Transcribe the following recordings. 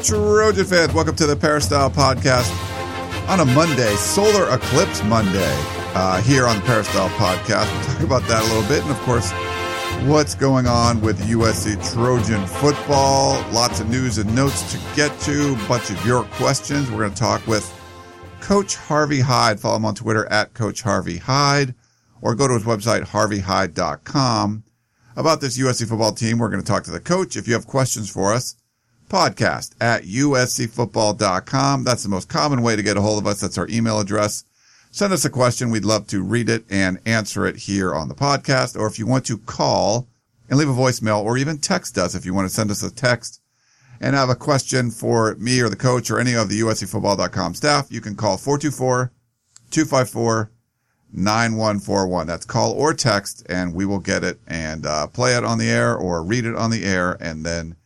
Trojan fans. Welcome to the Peristyle Podcast on a Monday, Solar Eclipse Monday, uh, here on the Peristyle Podcast. We'll talk about that a little bit. And of course, what's going on with USC Trojan football. Lots of news and notes to get to, a bunch of your questions. We're going to talk with Coach Harvey Hyde. Follow him on Twitter at Coach Harvey Hyde or go to his website, harveyhyde.com. About this USC football team, we're going to talk to the coach. If you have questions for us, podcast at uscfootball.com. That's the most common way to get a hold of us. That's our email address. Send us a question. We'd love to read it and answer it here on the podcast. Or if you want to call and leave a voicemail or even text us, if you want to send us a text and have a question for me or the coach or any of the uscfootball.com staff, you can call 424 254 9141. That's call or text and we will get it and uh, play it on the air or read it on the air and then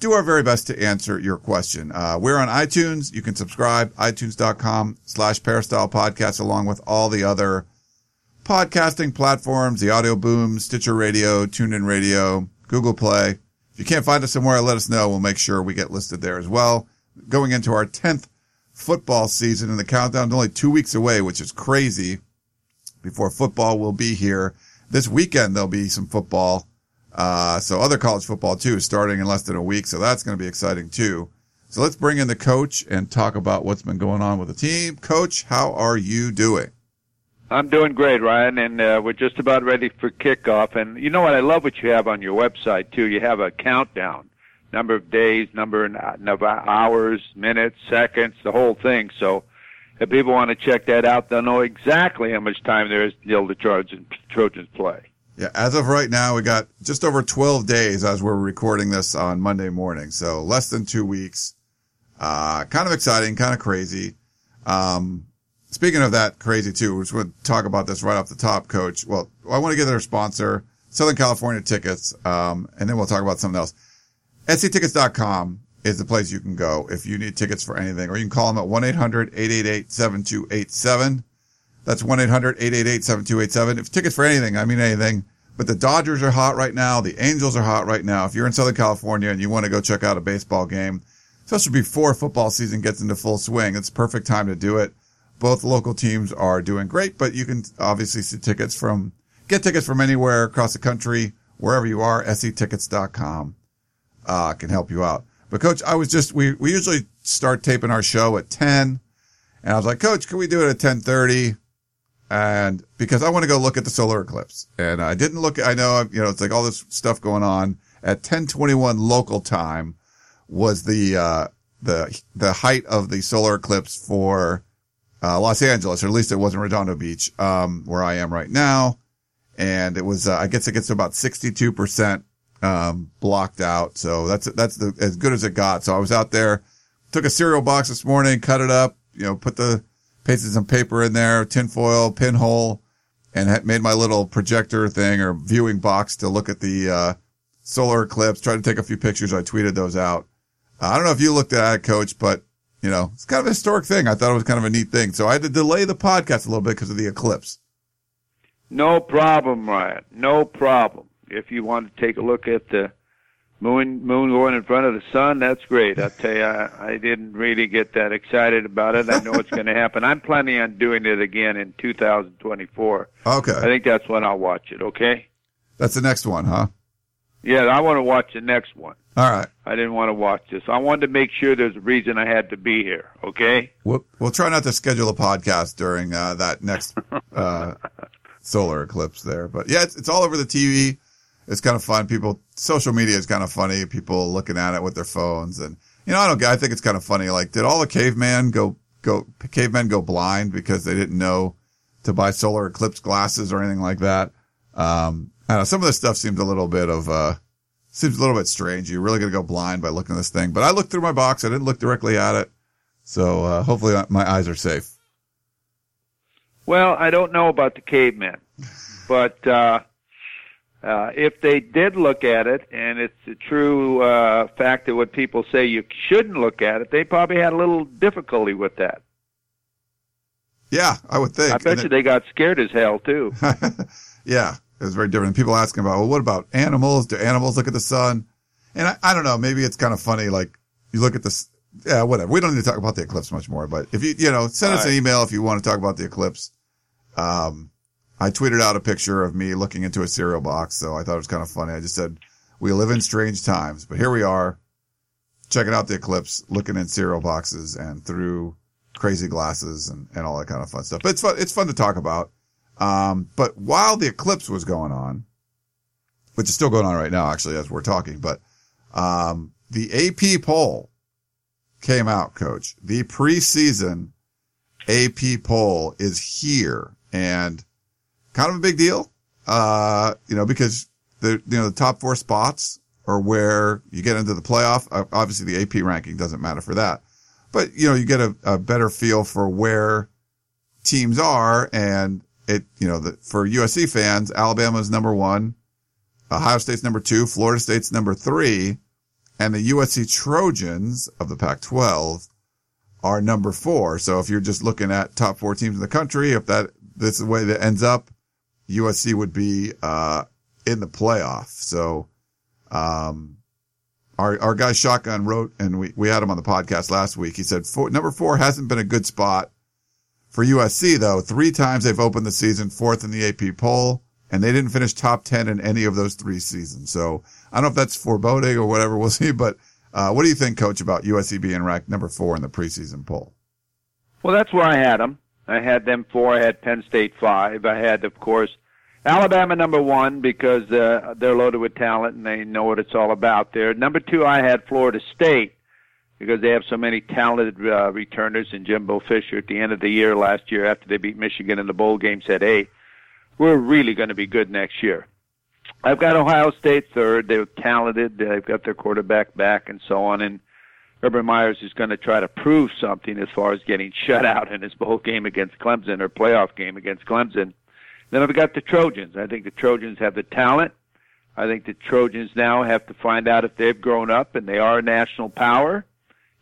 do our very best to answer your question. Uh, we're on iTunes. You can subscribe, itunes.com slash peristyle podcast, along with all the other podcasting platforms, the audio boom, Stitcher radio, TuneIn radio, Google Play. If you can't find us somewhere, let us know. We'll make sure we get listed there as well. Going into our 10th football season and the countdown is only two weeks away, which is crazy before football will be here. This weekend, there'll be some football. Uh, so other college football too, is starting in less than a week. So that's going to be exciting too. So let's bring in the coach and talk about what's been going on with the team. Coach, how are you doing? I'm doing great, Ryan, and uh, we're just about ready for kickoff. And you know what? I love what you have on your website too. You have a countdown, number of days, number of hours, minutes, seconds, the whole thing. So if people want to check that out, they'll know exactly how much time there is till the Trojans, Trojans play. Yeah, as of right now, we got just over 12 days as we're recording this on Monday morning. So less than two weeks. Uh, kind of exciting, kind of crazy. Um, speaking of that crazy too, we're just going to talk about this right off the top, coach. Well, I want to get their sponsor, Southern California tickets. Um, and then we'll talk about something else. sctickets.com is the place you can go if you need tickets for anything, or you can call them at 1-800-888-7287. That's 1-800-888-7287. If tickets for anything, I mean anything. But the Dodgers are hot right now. The Angels are hot right now. If you're in Southern California and you want to go check out a baseball game, especially before football season gets into full swing, it's perfect time to do it. Both local teams are doing great, but you can obviously see tickets from, get tickets from anywhere across the country, wherever you are. SCTickets.com, uh, can help you out. But coach, I was just, we, we usually start taping our show at 10 and I was like, coach, can we do it at 1030? And because I want to go look at the solar eclipse. And I didn't look, I know, you know, it's like all this stuff going on at 1021 local time was the, uh, the, the height of the solar eclipse for, uh, Los Angeles, or at least it wasn't Redondo Beach, um, where I am right now. And it was, uh, I guess it gets about 62%, um, blocked out. So that's, that's the, as good as it got. So I was out there, took a cereal box this morning, cut it up, you know, put the, pasted some paper in there, tinfoil, pinhole, and made my little projector thing or viewing box to look at the uh, solar eclipse. Tried to take a few pictures. I tweeted those out. Uh, I don't know if you looked at it, Coach, but you know it's kind of a historic thing. I thought it was kind of a neat thing. So I had to delay the podcast a little bit because of the eclipse. No problem, Ryan. No problem. If you want to take a look at the moon moon going in front of the sun? That's great. I'll tell you I, I didn't really get that excited about it. I know it's going to happen. I'm planning on doing it again in 2024 okay. I think that's when i'll watch it okay? That's the next one huh? Yeah i want to watch the next one. All right. I didn't want to watch this. I wanted to make sure there's a reason i had to be here okay? We'll, we'll try not to schedule a podcast during uh, that next uh, solar eclipse there but yeah it's, it's all over the tv it's kind of fun. People, social media is kind of funny. People looking at it with their phones and, you know, I don't, I think it's kind of funny. Like, did all the cavemen go, go, cavemen go blind because they didn't know to buy solar eclipse glasses or anything like that? Um, I don't know. Some of this stuff seems a little bit of, uh, seems a little bit strange. You're really to go blind by looking at this thing. But I looked through my box. I didn't look directly at it. So uh, hopefully my eyes are safe. Well, I don't know about the cavemen, but uh, uh, if they did look at it, and it's a true uh, fact that what people say you shouldn't look at it, they probably had a little difficulty with that. Yeah, I would think. I bet and you it, they got scared as hell too. yeah, it was very different. People asking about, well, what about animals? Do animals look at the sun? And I, I don't know. Maybe it's kind of funny. Like you look at this. Yeah, whatever. We don't need to talk about the eclipse much more. But if you, you know, send All us right. an email if you want to talk about the eclipse. Um, I tweeted out a picture of me looking into a cereal box, so I thought it was kind of funny. I just said, we live in strange times, but here we are checking out the eclipse, looking in cereal boxes and through crazy glasses and, and all that kind of fun stuff. But it's fun. It's fun to talk about. Um, but while the eclipse was going on, which is still going on right now, actually, as we're talking, but, um, the AP poll came out, coach. The preseason AP poll is here and kind of a big deal. Uh, you know, because the, you know, the top four spots are where you get into the playoff. Uh, obviously the AP ranking doesn't matter for that, but you know, you get a, a better feel for where teams are and it, you know, the, for USC fans, Alabama's number one, Ohio State's number two, Florida State's number three, and the USC Trojans of the Pac-12 are number four. So if you're just looking at top four teams in the country, if that this is the way that ends up, USC would be uh, in the playoff. So, um, our our guy Shotgun wrote, and we we had him on the podcast last week. He said four, number four hasn't been a good spot for USC though. Three times they've opened the season fourth in the AP poll, and they didn't finish top ten in any of those three seasons. So I don't know if that's foreboding or whatever. We'll see. But uh, what do you think, Coach, about USC being ranked number four in the preseason poll? Well, that's where I had them. I had them four. I had Penn State five. I had, of course, Alabama number one because uh, they're loaded with talent and they know what it's all about there. Number two, I had Florida State because they have so many talented uh, returners. And Jimbo Fisher at the end of the year last year, after they beat Michigan in the bowl game, said, "Hey, we're really going to be good next year." I've got Ohio State third. They're talented. They've got their quarterback back and so on. And Urban Meyers is going to try to prove something as far as getting shut out in his bowl game against Clemson or playoff game against Clemson. Then I've got the Trojans. I think the Trojans have the talent. I think the Trojans now have to find out if they've grown up and they are a national power.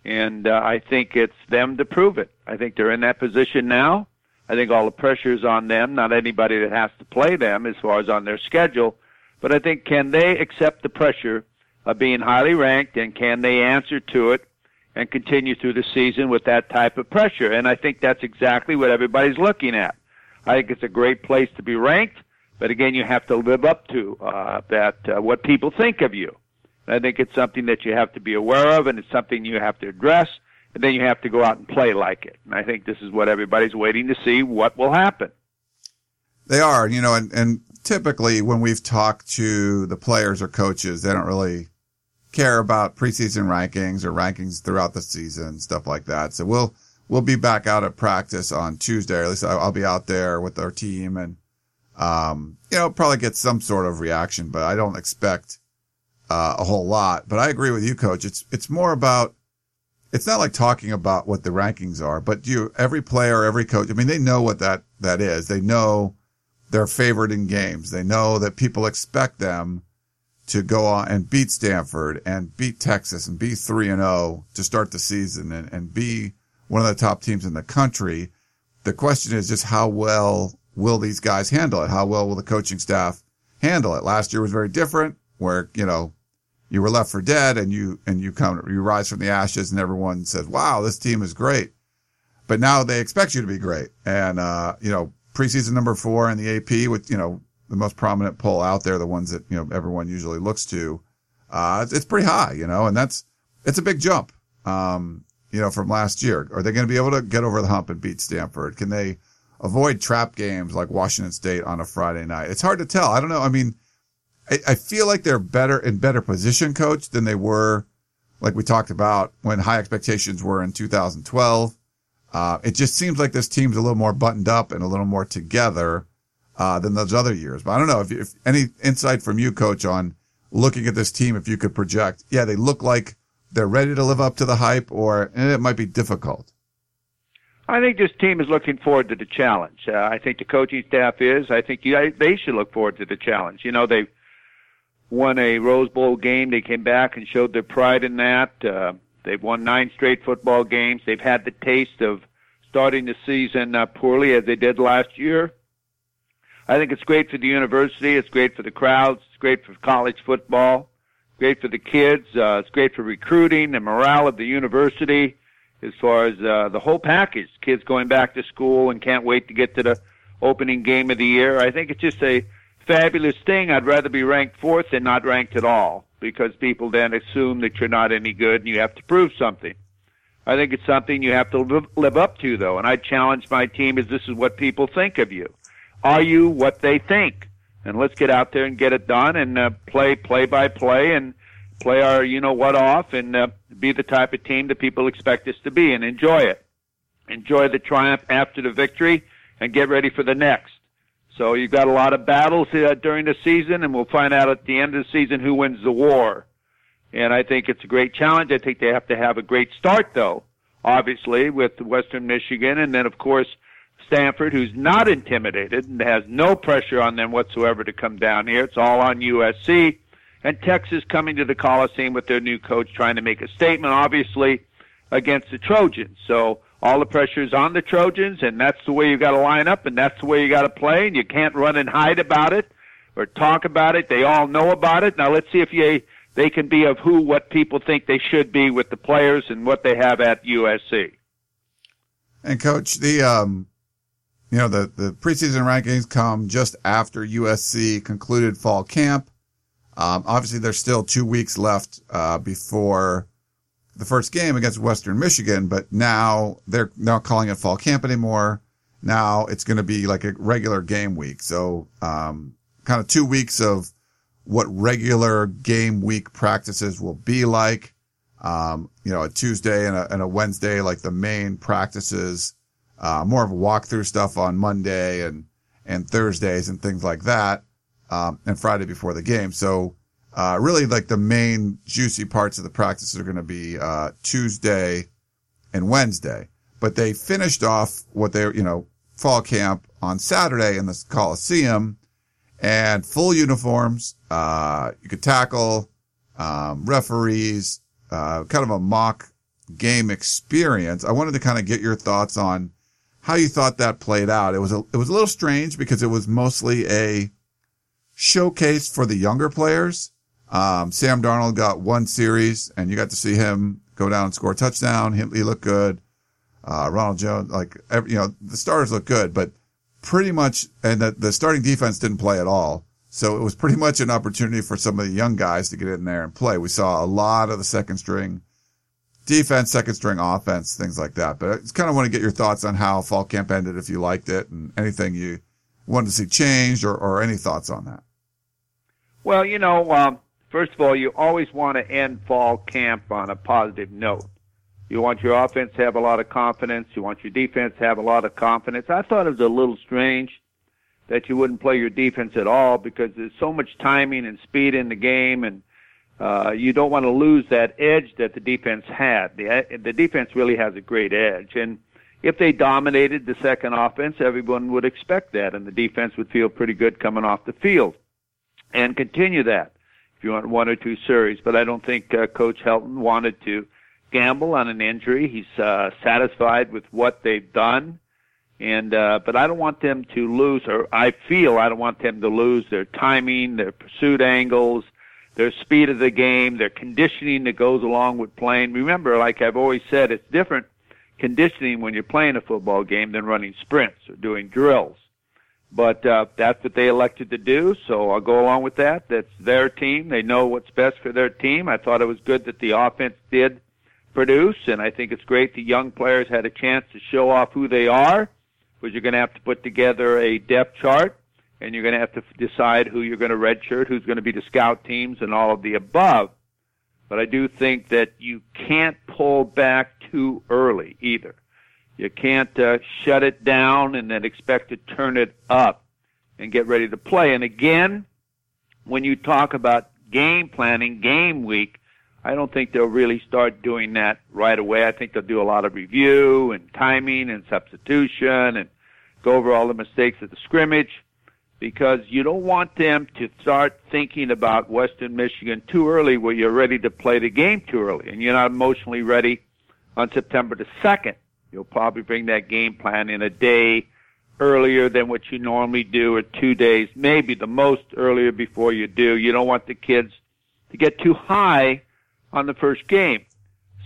And uh, I think it's them to prove it. I think they're in that position now. I think all the pressure is on them, not anybody that has to play them as far as on their schedule. But I think can they accept the pressure of being highly ranked and can they answer to it and continue through the season with that type of pressure. And I think that's exactly what everybody's looking at. I think it's a great place to be ranked, but again, you have to live up to uh, that uh, what people think of you. And I think it's something that you have to be aware of, and it's something you have to address, and then you have to go out and play like it. And I think this is what everybody's waiting to see what will happen. They are, you know, and, and typically when we've talked to the players or coaches, they don't really care about preseason rankings or rankings throughout the season, stuff like that. So we'll, we'll be back out at practice on Tuesday, at least I'll, be out there with our team and, um, you know, probably get some sort of reaction, but I don't expect, uh, a whole lot. But I agree with you, coach. It's, it's more about, it's not like talking about what the rankings are, but you, every player, every coach, I mean, they know what that, that is. They know they're favored in games. They know that people expect them to go on and beat Stanford and beat Texas and be 3 and 0 to start the season and, and be one of the top teams in the country. The question is just how well will these guys handle it? How well will the coaching staff handle it? Last year was very different where, you know, you were left for dead and you, and you come, you rise from the ashes and everyone says, wow, this team is great. But now they expect you to be great. And, uh, you know, preseason number four in the AP with, you know, the most prominent poll out there, the ones that, you know, everyone usually looks to, uh, it's, it's pretty high, you know, and that's, it's a big jump, um, you know, from last year. Are they going to be able to get over the hump and beat Stanford? Can they avoid trap games like Washington State on a Friday night? It's hard to tell. I don't know. I mean, I, I feel like they're better in better position coach than they were, like we talked about when high expectations were in 2012. Uh, it just seems like this team's a little more buttoned up and a little more together uh, than those other years. But I don't know if, if any insight from you, coach, on looking at this team, if you could project, yeah, they look like they're ready to live up to the hype, or eh, it might be difficult? I think this team is looking forward to the challenge. Uh, I think the coaching staff is. I think you, they should look forward to the challenge. You know, they won a Rose Bowl game. They came back and showed their pride in that. Uh, they've won nine straight football games. They've had the taste of starting the season uh, poorly as they did last year. I think it's great for the university. It's great for the crowds. It's great for college football. Great for the kids. Uh, it's great for recruiting and morale of the university as far as uh, the whole package. Kids going back to school and can't wait to get to the opening game of the year. I think it's just a fabulous thing. I'd rather be ranked fourth than not ranked at all because people then assume that you're not any good and you have to prove something. I think it's something you have to live, live up to, though. And I challenge my team: is this is what people think of you? Are you what they think? And let's get out there and get it done and uh, play play by play and play our you know what off and uh, be the type of team that people expect us to be and enjoy it. Enjoy the triumph after the victory and get ready for the next. So you've got a lot of battles uh, during the season, and we'll find out at the end of the season who wins the war. And I think it's a great challenge. I think they have to have a great start, though, obviously, with Western Michigan, and then, of course, Stanford, who's not intimidated and has no pressure on them whatsoever to come down here. It's all on USC. And Texas coming to the Coliseum with their new coach trying to make a statement, obviously, against the Trojans. So all the pressure is on the Trojans, and that's the way you've got to line up, and that's the way you got to play, and you can't run and hide about it or talk about it. They all know about it. Now let's see if you, they can be of who, what people think they should be with the players and what they have at USC. And coach, the um, you know the the preseason rankings come just after USC concluded fall camp. Um, obviously, there's still two weeks left uh, before the first game against Western Michigan, but now they're not calling it fall camp anymore. Now it's going to be like a regular game week. So, um, kind of two weeks of what regular game week practices will be like. Um, you know, a Tuesday and a, and a Wednesday, like the main practices, uh, more of a walkthrough stuff on Monday and, and Thursdays and things like that. Um, and Friday before the game. So, uh, really like the main juicy parts of the practice are going to be, uh, Tuesday and Wednesday, but they finished off what they, you know, fall camp on Saturday in the Coliseum and full uniforms. Uh, you could tackle, um, referees, uh, kind of a mock game experience. I wanted to kind of get your thoughts on how you thought that played out. It was a, it was a little strange because it was mostly a showcase for the younger players. Um, Sam Darnold got one series and you got to see him go down and score a touchdown. He, he looked good. Uh, Ronald Jones, like, every, you know, the starters look good, but pretty much, and the, the starting defense didn't play at all. So it was pretty much an opportunity for some of the young guys to get in there and play. We saw a lot of the second string defense, second string offense, things like that. But I just kind of want to get your thoughts on how fall camp ended, if you liked it and anything you wanted to see changed or, or any thoughts on that. Well, you know, um, First of all, you always want to end fall camp on a positive note. You want your offense to have a lot of confidence. You want your defense to have a lot of confidence. I thought it was a little strange that you wouldn't play your defense at all because there's so much timing and speed in the game, and uh, you don't want to lose that edge that the defense had. The the defense really has a great edge, and if they dominated the second offense, everyone would expect that, and the defense would feel pretty good coming off the field, and continue that if you want one or two series. But I don't think uh, Coach Helton wanted to gamble on an injury. He's uh, satisfied with what they've done, and uh, but I don't want them to lose, or I feel I don't want them to lose their timing, their pursuit angles, their speed of the game, their conditioning that goes along with playing. Remember, like I've always said, it's different conditioning when you're playing a football game than running sprints or doing drills. But uh, that's what they elected to do, so I'll go along with that. That's their team. They know what's best for their team. I thought it was good that the offense did produce, and I think it's great the young players had a chance to show off who they are, because you're going to have to put together a depth chart, and you're going to have to decide who you're going to redshirt, who's going to be the scout teams, and all of the above. But I do think that you can't pull back too early either. You can't uh, shut it down and then expect to turn it up and get ready to play. And again, when you talk about game planning, game week, I don't think they'll really start doing that right away. I think they'll do a lot of review and timing and substitution and go over all the mistakes of the scrimmage because you don't want them to start thinking about Western Michigan too early where you're ready to play the game too early and you're not emotionally ready on September the 2nd. You'll probably bring that game plan in a day earlier than what you normally do or two days, maybe the most earlier before you do. You don't want the kids to get too high on the first game.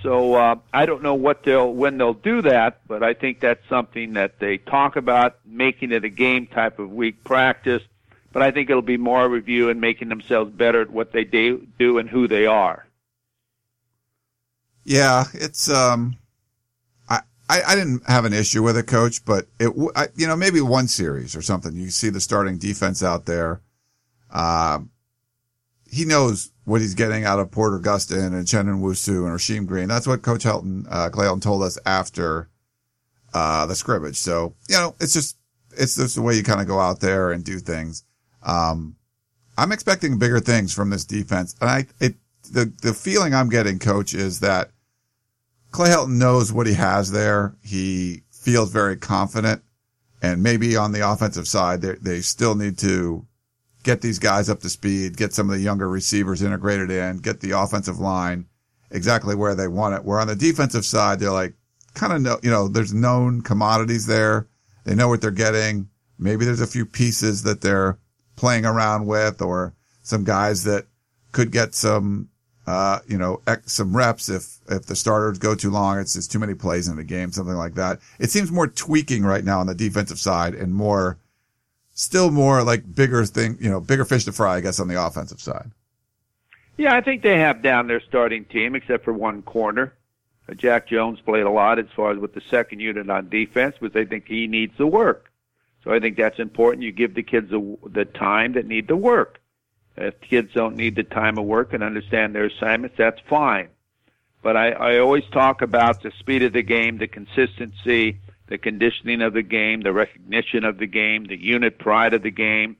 So uh, I don't know what they'll when they'll do that, but I think that's something that they talk about making it a game type of week practice. But I think it'll be more review and making themselves better at what they do, do and who they are. Yeah, it's um, I, I I didn't have an issue with it, coach, but it I, you know maybe one series or something. You see the starting defense out there. Um, he knows what he's getting out of Porter Gustin and Uchenna Nwosu and Rasheem Green. That's what Coach Helton, uh, Clay Helton told us after, uh, the scrimmage. So, you know, it's just, it's just the way you kind of go out there and do things. Um, I'm expecting bigger things from this defense. And I, it, the, the feeling I'm getting, coach, is that Clay Helton knows what he has there. He feels very confident and maybe on the offensive side, they, they still need to get these guys up to speed, get some of the younger receivers integrated in, get the offensive line exactly where they want it. Where on the defensive side, they're like kind of know, you know, there's known commodities there. They know what they're getting. Maybe there's a few pieces that they're playing around with or some guys that could get some, uh, you know, some reps if, if the starters go too long. It's just too many plays in the game, something like that. It seems more tweaking right now on the defensive side and more still more like bigger thing, you know, bigger fish to fry, I guess, on the offensive side. Yeah, I think they have down their starting team except for one corner. Uh, Jack Jones played a lot as far as with the second unit on defense, but they think he needs the work. So I think that's important. You give the kids the, the time that need the work. If kids don't need the time of work and understand their assignments, that's fine. But I, I always talk about the speed of the game, the consistency, the conditioning of the game, the recognition of the game, the unit pride of the game.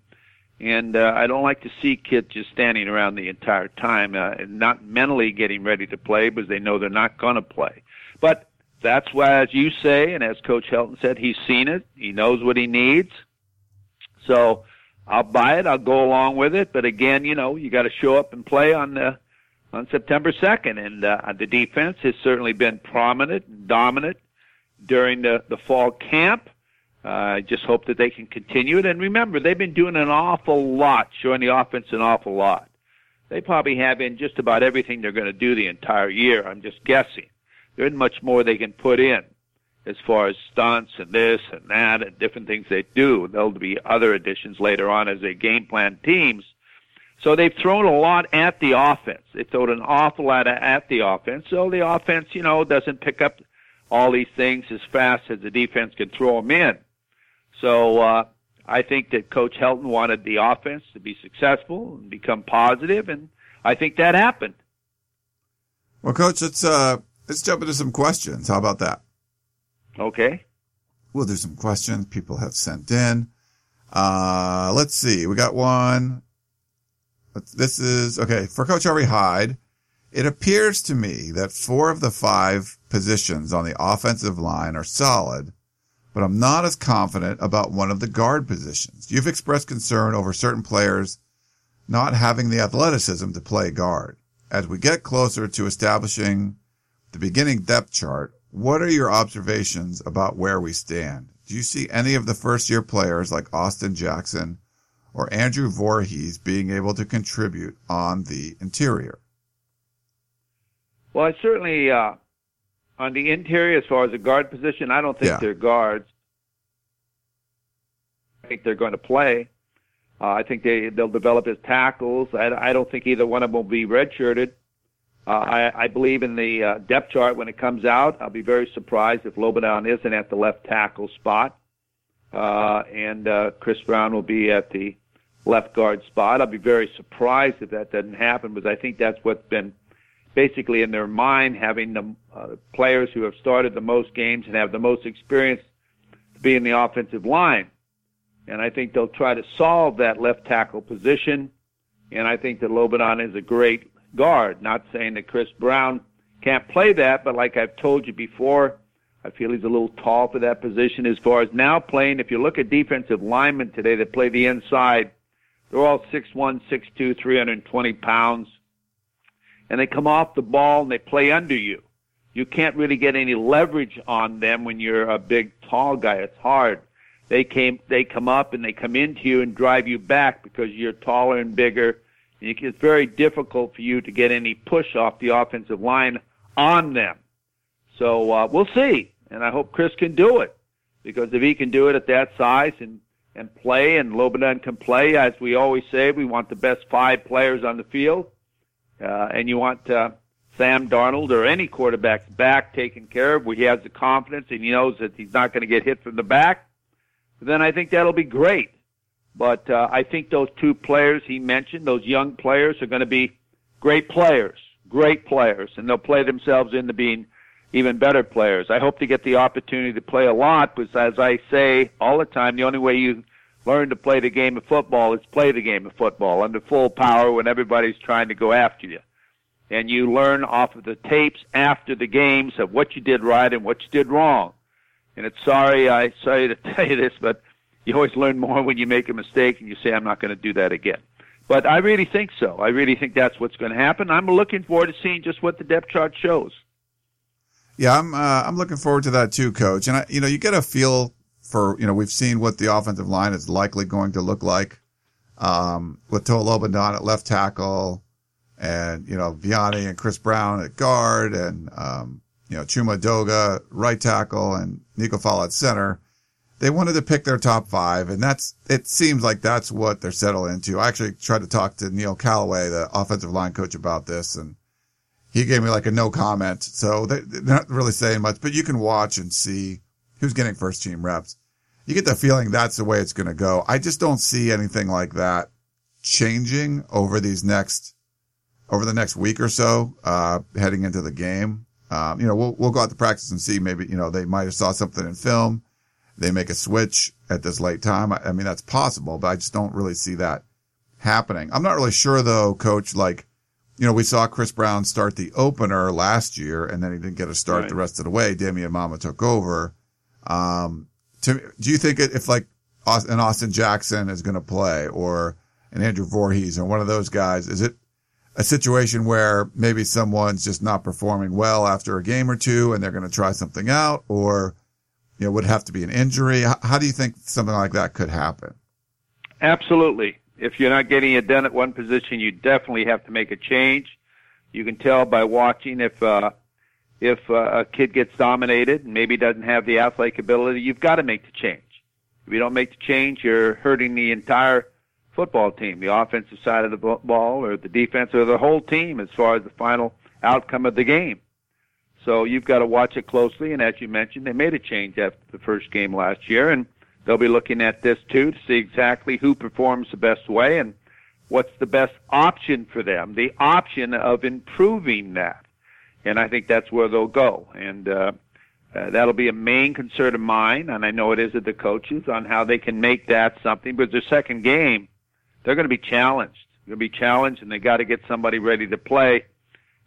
And uh, I don't like to see kids just standing around the entire time uh, and not mentally getting ready to play because they know they're not going to play. But that's why, as you say, and as Coach Helton said, he's seen it. He knows what he needs. So I'll buy it. I'll go along with it. But again, you know, you got to show up and play on the on September 2nd. And uh, the defense has certainly been prominent and dominant during the, the fall camp. Uh, I just hope that they can continue it. And remember, they've been doing an awful lot, showing the offense an awful lot. They probably have in just about everything they're going to do the entire year. I'm just guessing. There isn't much more they can put in as far as stunts and this and that and different things they do. There'll be other additions later on as they game plan teams. So they've thrown a lot at the offense. They've thrown an awful lot at the offense. So the offense, you know, doesn't pick up all these things as fast as the defense can throw them in. So uh, I think that Coach Helton wanted the offense to be successful and become positive, and I think that happened. Well, Coach, let's uh, let's jump into some questions. How about that? Okay. Well, there's some questions people have sent in. Uh, let's see. We got one. This is okay for Coach Harvey Hyde. It appears to me that four of the five positions on the offensive line are solid, but I'm not as confident about one of the guard positions. You've expressed concern over certain players not having the athleticism to play guard. As we get closer to establishing the beginning depth chart, what are your observations about where we stand? Do you see any of the first year players like Austin Jackson or Andrew Voorhees being able to contribute on the interior? Well, I certainly uh, on the interior, as far as the guard position, I don't think yeah. they're guards. I think they're going to play. Uh, I think they they'll develop as tackles. I, I don't think either one of them will be redshirted. Uh, I, I believe in the uh, depth chart when it comes out. I'll be very surprised if Lobendahn isn't at the left tackle spot, uh, and uh, Chris Brown will be at the left guard spot. I'll be very surprised if that doesn't happen, because I think that's what's been basically in their mind having the uh, players who have started the most games and have the most experience to be in the offensive line. And I think they'll try to solve that left tackle position and I think that Lobendahn is a great guard. Not saying that Chris Brown can't play that, but like I've told you before, I feel he's a little tall for that position as far as now playing. If you look at defensive linemen today that play the inside, they're all six one, six two, three hundred and twenty pounds. And they come off the ball and they play under you. You can't really get any leverage on them when you're a big tall guy. It's hard. They came they come up and they come into you and drive you back because you're taller and bigger. It's very difficult for you to get any push off the offensive line on them. So uh, we'll see, and I hope Chris can do it because if he can do it at that size and and play, and Lobendahn can play, as we always say, we want the best five players on the field, uh, and you want uh, Sam Darnold or any quarterback's back taken care of, where he has the confidence and he knows that he's not going to get hit from the back. Then I think that'll be great. But uh, I think those two players he mentioned, those young players, are going to be great players, great players, and they'll play themselves into being even better players. I hope to get the opportunity to play a lot, because as I say all the time, the only way you learn to play the game of football is play the game of football under full power when everybody's trying to go after you. And you learn off of the tapes after the games of what you did right and what you did wrong. And it's sorry, I sorry to tell you this, but you always learn more when you make a mistake and you say, I'm not going to do that again. But I really think so. I really think that's what's going to happen. I'm looking forward to seeing just what the depth chart shows. Yeah, I'm uh, I'm looking forward to that too, coach. And I, you know, you get a feel for you know we've seen what the offensive line is likely going to look like um, with Toa Lobendahn at left tackle, and you know Vianney and Chris Brown at guard, and um, you know Chuma Edoga right tackle, and Nico Falah at center they wanted to pick their top five, and that's it. Seems like that's what they're settled into. I actually tried to talk to Neil Callaway, the offensive line coach, about this, and he gave me like a no comment. So they, are not really saying much, but you can watch and see who's getting first team reps. You get the feeling that's the way it's going to go. I just don't see anything like that changing over these next over the next week or so, uh, heading into the game. Um, you know, we'll we'll go out to practice and see. Maybe you know they might have saw something in film they make a switch at this late time. I, I mean, that's possible, but I just don't really see that happening. I'm not really sure though, coach, like, you know, we saw Chris Brown start the opener last year and then he didn't get a start right. the rest of the way. Damian Mama took over. Um, to, do you think if like an Austin Jackson is going to play or an Andrew Voorhees or one of those guys, is it a situation where maybe someone's just not performing well after a game or two and they're going to try something out or you know, would have to be an injury? How, how do you think something like that could happen? Absolutely. If you're not getting it done at one position, you definitely have to make a change. You can tell by watching if uh, if uh, a kid gets dominated and maybe doesn't have the athletic ability, you've got to make the change. If you don't make the change, you're hurting the entire football team, the offensive side of the ball, or the defense, or the whole team as far as the final outcome of the game. So you've got to watch it closely. And as you mentioned, they made a change after the first game last year, and they'll be looking at this too to see exactly who performs the best way and what's the best option for them, the option of improving that. And I think that's where they'll go. And uh, uh, that'll be a main concern of mine, and I know it is of the coaches on how they can make that something. But their second game, they're going to be challenged. They're going to be challenged, and they got to get somebody ready to play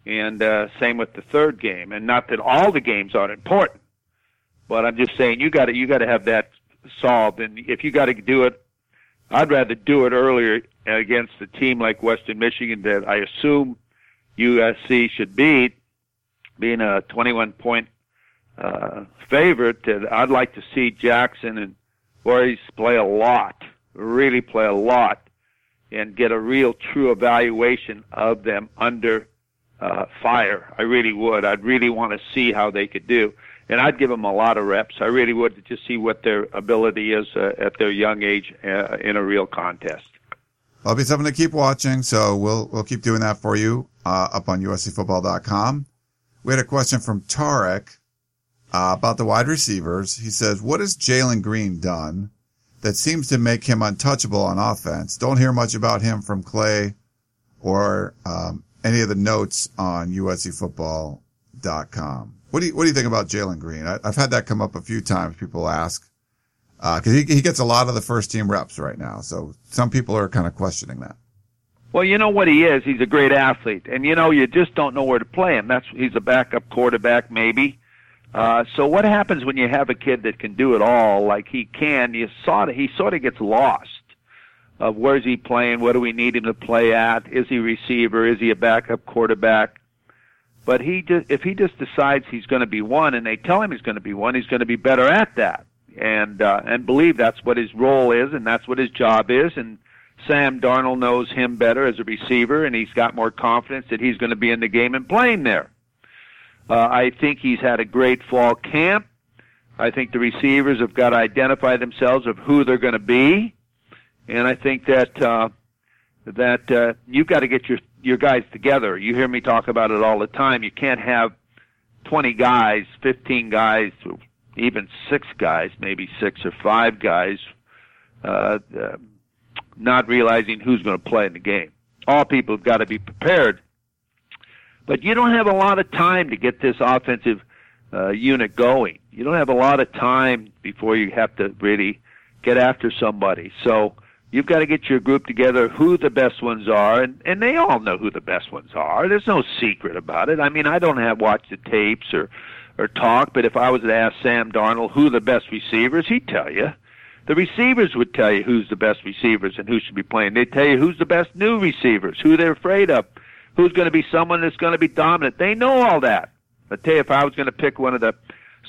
and uh, same with the third game. And not that all the games aren't important, but I'm just saying you got to you got to have that solved. And if you got to do it, I'd rather do it earlier against a team like Western Michigan that I assume USC should beat, being a 21 point uh, favorite. I'd like to see Jackson and Voorhees play a lot, really play a lot, and get a real true evaluation of them under uh, fire. I really would. I'd really want to see how they could do, and I'd give them a lot of reps. I really would to just see what their ability is uh, at their young age uh, in a real contest. That'll be something to keep watching. So we'll we'll keep doing that for you uh, up on USCFootball.com. We had a question from Tarek uh, about the wide receivers. He says, "What has Jalen Greene done?" That seems to make him untouchable on offense. Don't hear much about him from Clay or um, any of the notes on USCFootball.com. What do you, what do you think about Jalen Greene? I, have had that come up a few times. People ask, uh, cause he, he gets a lot of the first team reps right now. So some people are kind of questioning that. Well, you know what he is. He's a great athlete, and you know you just don't know where to play him. That's he's a backup quarterback, maybe. Uh, so what happens when you have a kid that can do it all, like he can? You sort of he sort of gets lost of where's he playing, what do we need him to play at? Is he receiver? Is he a backup quarterback? But he just if he just decides he's going to be one, and they tell him he's going to be one, he's going to be better at that, and uh, and believe that's what his role is, and that's what his job is, and Sam Darnold knows him better as a receiver, and he's got more confidence that he's going to be in the game and playing there. Uh, I think he's had a great fall camp. I think the receivers have got to identify themselves of who they're going to be, and I think that uh, that uh, you've got to get your your guys together. You hear me talk about it all the time. You can't have 20 guys, 15 guys, even six guys, maybe six or five guys, uh, uh, not realizing who's going to play in the game. All people have got to be prepared. But you don't have a lot of time to get this offensive uh, unit going. You don't have a lot of time before you have to really get after somebody. So you've got to get your group together who the best ones are and and they all know who the best ones are there's no secret about it i mean i don't have watched the tapes or or talk but if i was to ask sam darnold who the best receivers he'd tell you the receivers would tell you who's the best receivers and who should be playing. They'd tell you who's the best new receivers, who they're afraid of, who's going to be someone that's going to be dominant. They know all that. I tell you, if I was going to pick one of the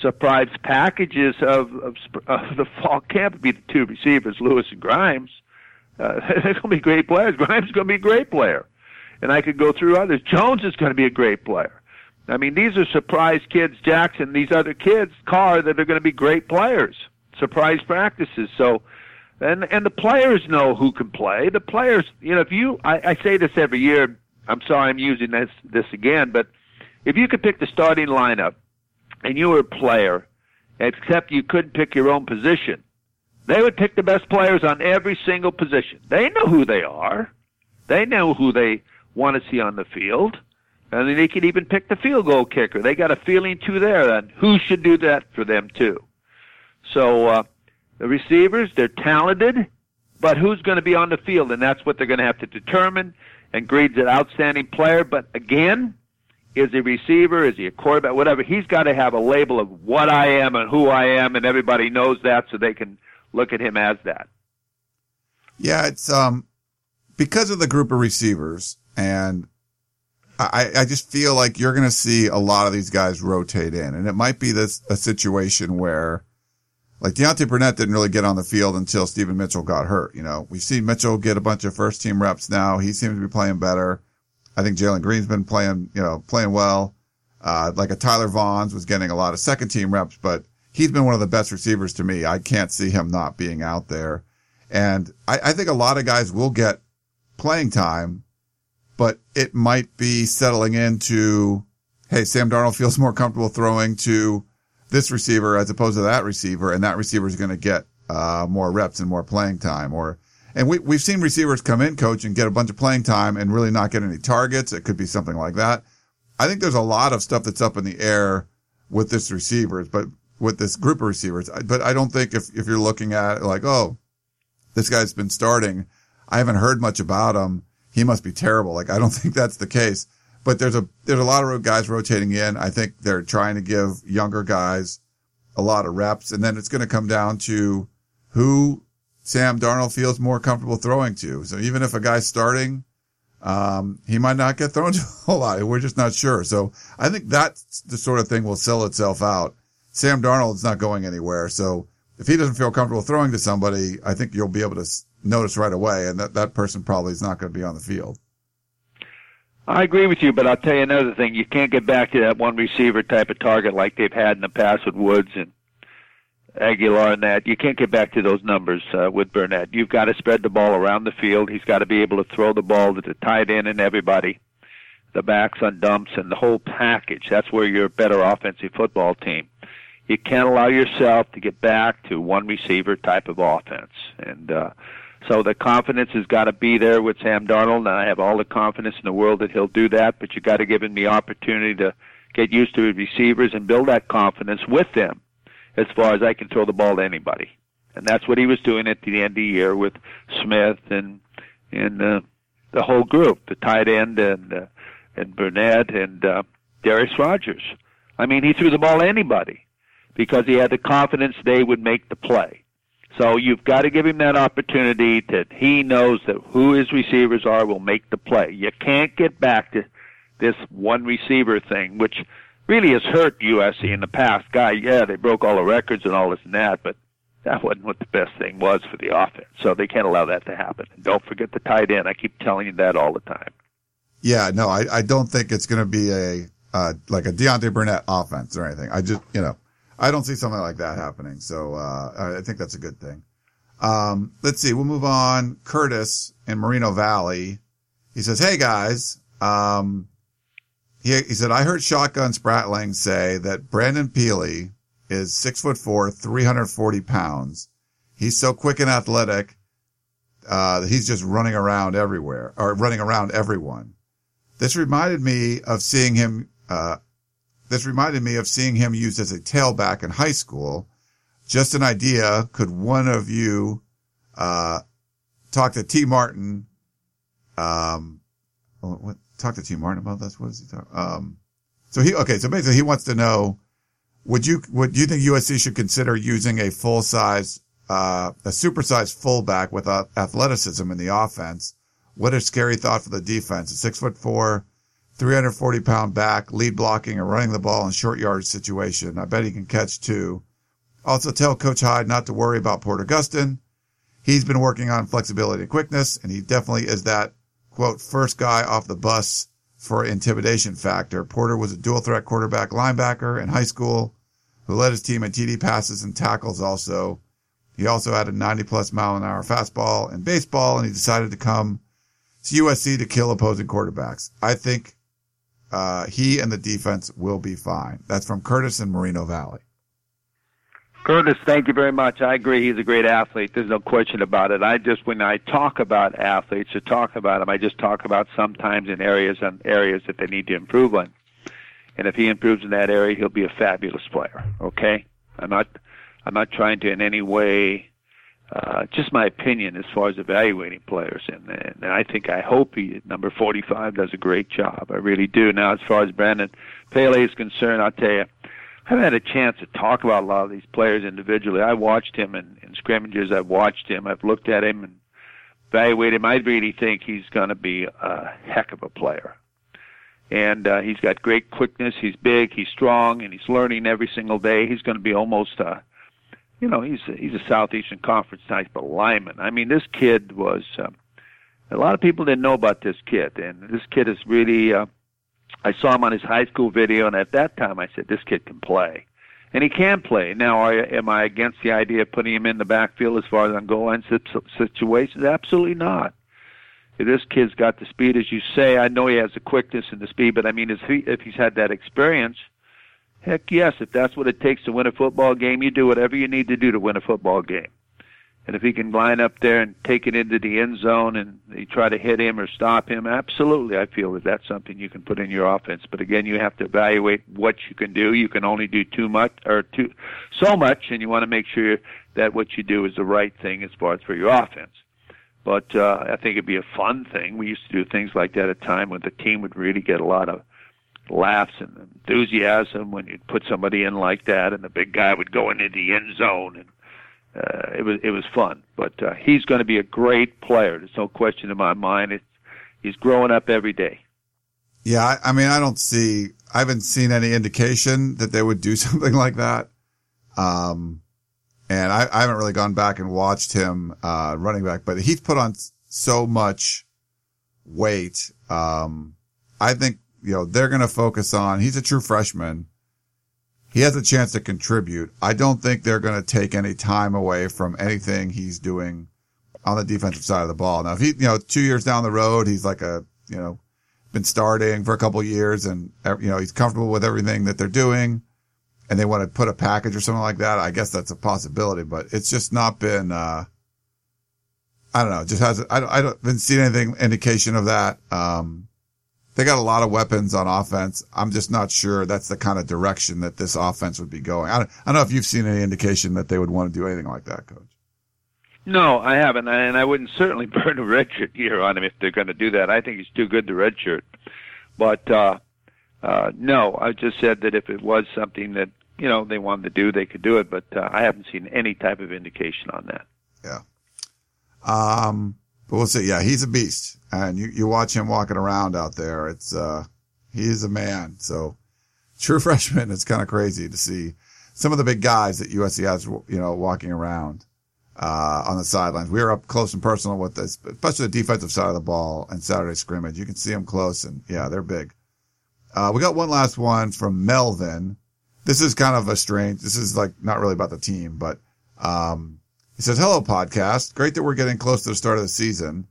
surprise packages of, of, of the fall camp, it'd be the two receivers, Lewis and Grimes. Uh, they're going to be great players. Grimes is going to be a great player, and I could go through others. Jones is going to be a great player. I mean, these are surprise kids. Jackson, these other kids, Carr, that are going to be great players surprise practices. So, and and the players know who can play. The players, you know, if you, I, I say this every year. I'm sorry, I'm using this this again, but if you could pick the starting lineup and you were a player, except you couldn't pick your own position, they would pick the best players on every single position. They know who they are. They know who they want to see on the field. And they could even pick the field goal kicker. They got a feeling too there then who should do that for them too. So uh, the receivers, they're talented, but who's going to be on the field? And that's what they're going to have to determine. And Greene's an outstanding player, but again, is he a receiver? Is he a quarterback? Whatever. He's got to have a label of what I am and who I am, and everybody knows that, so they can look at him as that. Yeah, it's um because of the group of receivers, and I, I just feel like you're going to see a lot of these guys rotate in, and it might be this a situation where like Deontay Burnett didn't really get on the field until Steven Mitchell got hurt. You know, we've seen Mitchell get a bunch of first team reps now. He seems to be playing better. I think Jalen Greene's been playing, you know, playing well. Uh, like a Tyler Vaughns was getting a lot of second team reps, but he's been one of the best receivers to me. I can't see him not being out there. And I, I think a lot of guys will get playing time, but it might be settling into, hey, Sam Darnold feels more comfortable throwing to this receiver as opposed to that receiver, and that receiver is going to get uh, more reps and more playing time. Or and we we've seen receivers come in, coach, and get a bunch of playing time and really not get any targets. It could be something like that. I think there's a lot of stuff that's up in the air with this receivers, but with this group of receivers. But I don't think if if you're looking at it like, oh, this guy's been starting, I haven't heard much about him. He must be terrible. Like I don't think that's the case but there's a there's a lot of guys rotating in. I think they're trying to give younger guys a lot of reps, and then it's going to come down to who Sam Darnold feels more comfortable throwing to. So even if a guy's starting, um, he might not get thrown to a lot. We're just not sure. So I think that's the sort of thing will sell itself out. Sam Darnold's not going anywhere. So if he doesn't feel comfortable throwing to somebody, I think you'll be able to notice right away. And that, that person probably is not going to be on the field. I agree with you, but I'll tell you another thing. You can't get back to that one receiver type of target like they've had in the past with Woods and Agholor and that. You can't get back to those numbers uh, with Burnett. You've got to spread the ball around the field. He's got to be able to throw the ball to the tight end and everybody, the backs on dumps and the whole package. That's where you're a better offensive football team. You can't allow yourself to get back to one receiver type of offense. And uh, so the confidence has got to be there with Sam Darnold, and I have all the confidence in the world that he'll do that. But you got to give him the opportunity to get used to his receivers and build that confidence with them, as far as I can throw the ball to anybody. And that's what he was doing at the end of the year with Smith and and uh, the whole group, the tight end and uh, and Burnett and uh, Darreus Rogers. I mean, he threw the ball to anybody because he had the confidence they would make the play. So you've got to give him that opportunity that he knows that who his receivers are will make the play. You can't get back to this one receiver thing, which really has hurt USC in the past. Guy, yeah, they broke all the records and all this and that, but that wasn't what the best thing was for the offense. So they can't allow that to happen. And don't forget the tight end. I keep telling you that all the time. Yeah, no, I, I don't think it's going to be a uh, like a Deontay Burnett offense or anything. I just, you know, I don't see something like that happening. So, uh, I think that's a good thing. Um, let's see. We'll move on. Curtis in Moreno Valley. He says, Hey guys. Um, he, he said, I heard Shotgun Spratling say that Brandon Pili is six foot four, 340 pounds. He's so quick and athletic, uh, that he's just running around everywhere or running around everyone. This reminded me of seeing him, uh, this reminded me of seeing him used as a tailback in high school. Just an idea. Could one of you, uh, talk to Tee Martin? um, what, talk to Tee Martin about this? What is he talking? Um, so he, okay. So basically he wants to know, would you, would you think USC should consider using a full size, uh, a supersized fullback with athleticism in the offense? What a scary thought for the defense. A six foot four, 340 pound back, lead blocking and running the ball in short yard situation. I bet he can catch too. Also tell Coach Hyde not to worry about Porter Gustin. He's been working on flexibility and quickness, and he definitely is that quote first guy off the bus for intimidation factor. Porter was a dual threat quarterback linebacker in high school who led his team in TD passes and tackles also. He also had a 90 plus mile an hour fastball in baseball, and he decided to come to USC to kill opposing quarterbacks. I think uh, he and the defense will be fine. That's from Curtis in Moreno Valley. Curtis, thank you very much. I agree. He's a great athlete. There's no question about it. I just, when I talk about athletes or talk about them, I just talk about sometimes in areas and areas that they need to improve on. And if he improves in that area, he'll be a fabulous player. Okay, I'm not, I'm not trying to in any way uh, just my opinion as far as evaluating players. And, and I think, I hope he, number 45 does a great job. I really do. Now, as far as Brandon Pili is concerned, I'll tell you, I haven't had a chance to talk about a lot of these players individually. I watched him in, in scrimmages. I've watched him. I've looked at him and evaluated him. I really think he's going to be a heck of a player. And uh, he's got great quickness. He's big. He's strong, and he's learning every single day. He's going to be almost a you know, he's a, he's a Southeastern Conference type of lineman. I mean, this kid was. Uh, a lot of people didn't know about this kid, and this kid is really. Uh, I saw him on his high school video, and at that time, I said, "This kid can play." and he can play. Now, are, am I against the idea of putting him in the backfield as far as on goal line situations? Absolutely not. If this kid's got the speed, as you say, I know he has the quickness and the speed, but I mean, if, he, if he's had that experience, Heck yes, if that's what it takes to win a football game, you do whatever you need to do to win a football game. And if he can line up there and take it into the end zone and you try to hit him or stop him, absolutely, I feel that that's something you can put in your offense. But again, you have to evaluate what you can do. You can only do too much or too so much, and you want to make sure that what you do is the right thing as far as for your offense. But uh, I think it'd be a fun thing. We used to do things like that at time when the team would really get a lot of laughs and enthusiasm when you'd put somebody in like that, and the big guy would go into the end zone, and uh, it was it was fun. But uh, he's going to be a great player. There's no question in my mind. It's, he's growing up every day. Yeah, I, I mean, I don't see, I haven't seen any indication that they would do something like that. Um, and I, I haven't really gone back and watched him uh, running back, but he's put on so much weight. Um, I think you know, they're going to focus on, he's a true freshman. He has a chance to contribute. I don't think they're going to take any time away from anything he's doing on the defensive side of the ball. Now, if he, you know, two years down the road, he's like a, you know, been starting for a couple years and, you know, he's comfortable with everything that they're doing and they want to put a package or something like that. I guess that's a possibility, but it's just not been, uh, I don't know, just hasn't, I don't, I don't, been seeing anything indication of that. Um, they got a lot of weapons on offense. I'm just not sure that's the kind of direction that this offense would be going. I don't, I don't know if you've seen any indication that they would want to do anything like that, coach. No, I haven't, and I wouldn't certainly burn a redshirt year on him if they're going to do that. I think he's too good to redshirt. But uh, uh, no, I just said that if it was something that you know they wanted to do, they could do it. But uh, I haven't seen any type of indication on that. Yeah. Um, but we'll see. Yeah, he's a beast, and you you watch him walking around out there. It's uh, he's a man. So true freshman. It's kind of crazy to see some of the big guys that USC has, you know, walking around uh, on the sidelines. We were up close and personal with this, especially the defensive side of the ball and Saturday scrimmage. You can see them close and yeah, they're big. Uh, we got one last one from Melvin. This is kind of a strange, this is like not really about the team, but, um, he says, hello podcast. Great that we're getting close to the start of the season.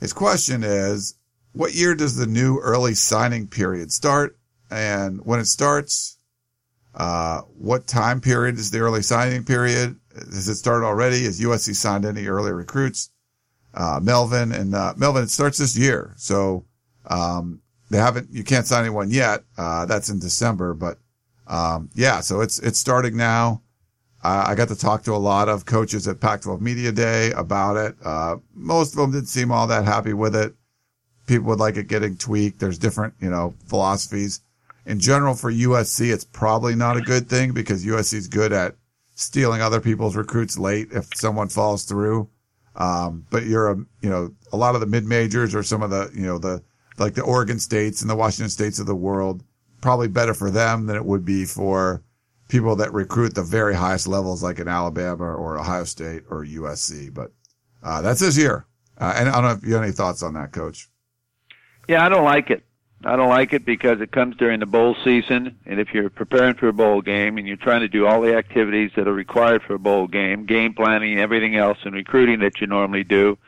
His question is, what year does the new early signing period start? And when it starts, uh, what time period is the early signing period? Has it started already? Has USC signed any early recruits? Uh, Melvin and, uh, Melvin, it starts this year. So, um, they haven't, you can't sign anyone yet. Uh, that's in December, but, um, yeah, so it's, it's starting now. I got to talk to a lot of coaches at Pac-12 Media Day about it. Uh, most of them didn't seem all that happy with it. People would like it getting tweaked. There's different, you know, philosophies. In general, for USC, it's probably not a good thing because USC is good at stealing other people's recruits late if someone falls through. Um, but you're a, you know, a lot of the mid majors or some of the, you know, the, like the Oregon states and the Washington states of the world, probably better for them than it would be for people that recruit the very highest levels like in Alabama or Ohio State or USC. But, uh, that's this year. Uh, and I don't know if you have any thoughts on that, coach. Yeah, I don't like it. I don't like it because it comes during the bowl season, and if you're preparing for a bowl game and you're trying to do all the activities that are required for a bowl game, game planning, everything else, and recruiting that you normally do,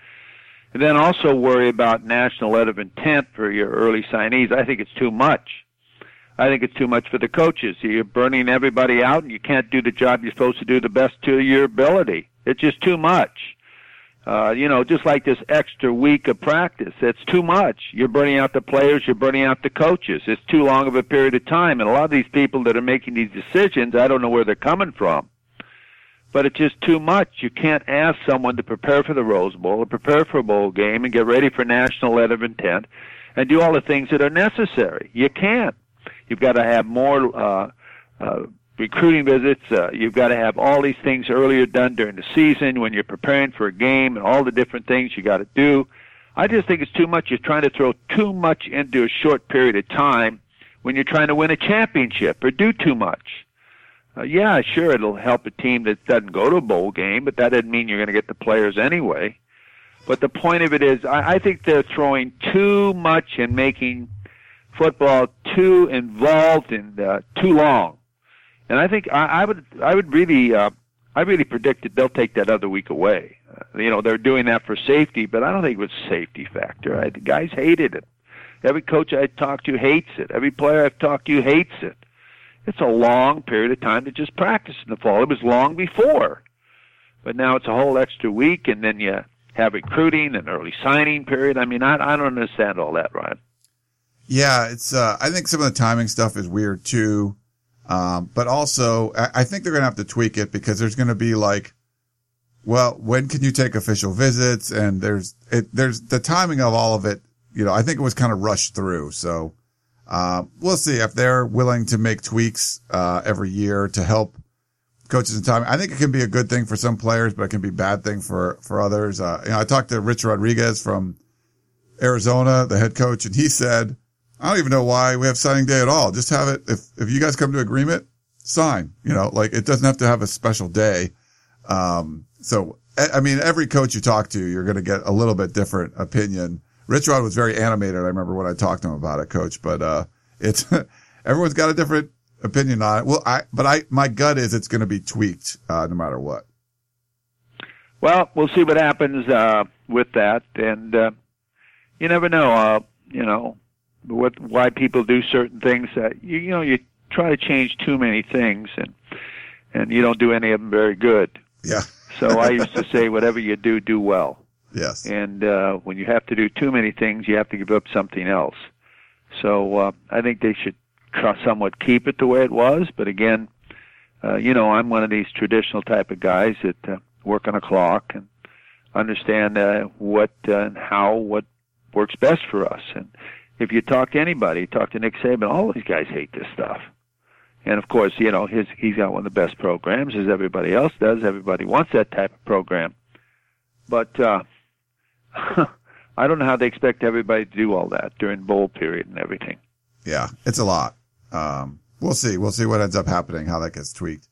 and then also worry about national letter of intent for your early signees, I think it's too much. I think it's too much for the coaches. You're burning everybody out, and you can't do the job you're supposed to do the best to your ability. It's just too much. Uh, you know, just like this extra week of practice. It's too much. You're burning out the players, you're burning out the coaches. It's too long of a period of time. And a lot of these people that are making these decisions, I don't know where they're coming from. But it's just too much. You can't ask someone to prepare for the Rose Bowl or prepare for a bowl game and get ready for national letter of intent and do all the things that are necessary. You can't. You've got to have more uh, uh, recruiting visits. Uh, you've got to have all these things earlier done during the season when you're preparing for a game and all the different things you got to do. I just think it's too much. You're trying to throw too much into a short period of time when you're trying to win a championship or do too much. Uh, yeah, sure, it'll help a team that doesn't go to a bowl game, but that doesn't mean you're going to get the players anyway. But the point of it is, I, I think they're throwing too much and making football too involved and uh, too long. And I think I, I would I would really uh, I really predict that they'll take that other week away. Uh, you know, they're doing that for safety, but I don't think it was safety factor. I, the guys hated it. Every coach I talked to hates it. Every player I've talked to hates it. It's a long period of time to just practice in the fall. It was long before, but now it's a whole extra week, and then you have recruiting and early signing period. I mean, I, I don't understand all that, Ryan. Yeah, it's. Uh, I think some of the timing stuff is weird too. Um, but also, I, I think they're going to have to tweak it because there's going to be like, well, when can you take official visits? And there's, it, there's the timing of all of it. You know, I think it was kind of rushed through. So, uh, we'll see if they're willing to make tweaks, uh, every year to help coaches in time. I think it can be a good thing for some players, but it can be a bad thing for, for others. Uh, you know, I talked to Rich Rodriguez from Arizona, the head coach, and he said, I don't even know why we have signing day at all. Just have it. If, if you guys come to agreement, sign, you know, like it doesn't have to have a special day. Um, so, I mean, every coach you talk to, you're going to get a little bit different opinion. Rich Rod was very animated. I remember when I talked to him about it, coach, but, uh, it's, everyone's got a different opinion on it. Well, I, but I, my gut is it's going to be tweaked, uh, no matter what. Well, we'll see what happens, uh, with that. And, uh, you never know, uh, you know, what why people do certain things that you you know you try to change too many things and and you don't do any of them very good. Yeah. so I used to say whatever you do do well. Yes. And uh when you have to do too many things you have to give up something else. So uh I think they should somewhat keep it the way it was, but again, uh you know, I'm one of these traditional type of guys that uh, work on a clock and understand uh, what uh, and how what works best for us. And if you talk to anybody, talk to Nick Saban, all these guys hate this stuff. And of course, you know, his he's got one of the best programs as everybody else does. Everybody wants that type of program. But uh I don't know how they expect everybody to do all that during bowl period and everything. Yeah, it's a lot. Um we'll see. We'll see what ends up happening, how that gets tweaked.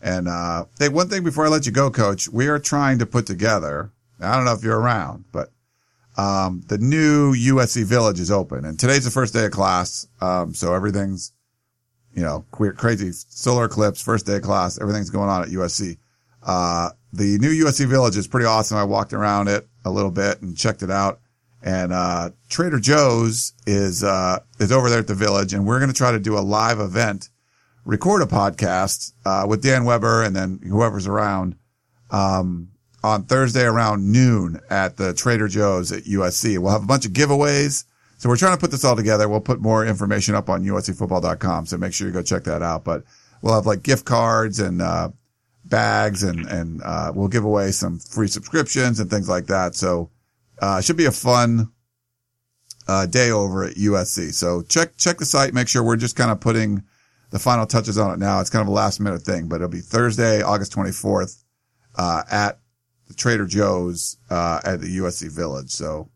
And uh hey, one thing before I let you go, coach, we are trying to put together I don't know if you're around, but um, the new USC Village is open, and today's the first day of class. Um, so everything's, you know, queer, crazy solar eclipse, first day of class. Everything's going on at USC. Uh, the new USC Village is pretty awesome. I walked around it a little bit and checked it out. And, uh, Trader Joe's is, uh, is over there at the village and we're going to try to do a live event, record a podcast, uh, with Dan Weber and then whoever's around. Um, on Thursday around noon at the Trader Joe's at USC. We'll have a bunch of giveaways. So we're trying to put this all together. We'll put more information up on uscfootball.com. So make sure you go check that out. But we'll have like gift cards and, uh, bags and, and, uh, we'll give away some free subscriptions and things like that. So, uh, it should be a fun, uh, day over at USC. So check, check the site. Make sure we're just kind of putting the final touches on it now. It's kind of a last minute thing, but it'll be Thursday, August 24th, uh, at the Trader Joe's uh, at the USC Village. So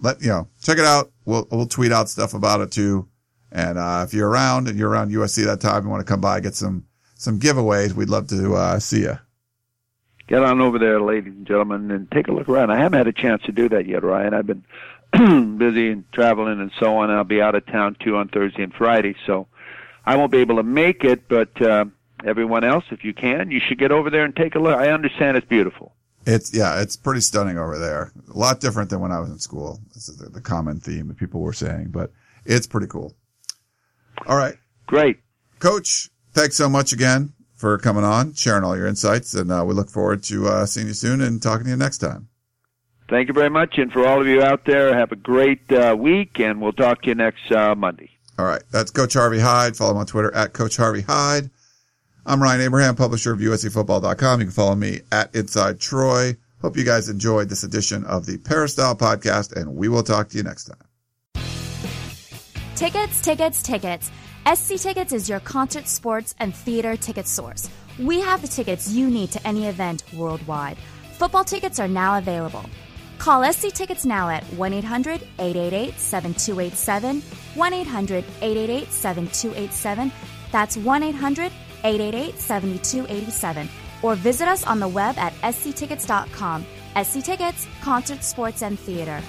let you know, check it out. We'll we'll tweet out stuff about it too. And uh, if you're around and you're around USC that time, you want to come by get some some giveaways, we'd love to uh, see you. Get on over there, ladies and gentlemen, and take a look around. I haven't had a chance to do that yet, Ryan. I've been busy and traveling and so on. I'll be out of town too on Thursday and Friday, so I won't be able to make it. But uh, everyone else, if you can, you should get over there and take a look. I understand it's beautiful. It's yeah, it's pretty stunning over there. A lot different than when I was in school. This is the, the common theme that people were saying, but it's pretty cool. All right, great, Coach. Thanks so much again for coming on, sharing all your insights, and uh, we look forward to uh, seeing you soon and talking to you next time. Thank you very much, and for all of you out there, have a great uh, week, and we'll talk to you next uh, Monday. All right, that's Coach Harvey Hyde. Follow him on Twitter at Coach Harvey Hyde. I'm Ryan Abraham, publisher of USCFootball.com. You can follow me at Inside Troy. Hope you guys enjoyed this edition of the Peristyle Podcast, and we will talk to you next time. Tickets, tickets, tickets. SC Tickets is your concert, sports, and theater ticket source. We have the tickets you need to any event worldwide. Football tickets are now available. Call SC Tickets now at 1 800 888 7287. 1 800 888 7287. That's 1 800 888 7287 or visit us on the web at sctickets.com. SC Tickets, Concert, Sports, and Theater.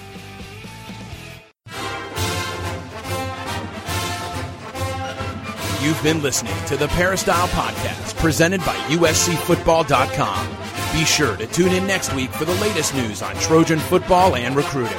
You've been listening to the Peristyle Podcast presented by USCFootball.com. Be sure to tune in next week for the latest news on Trojan football and recruiting.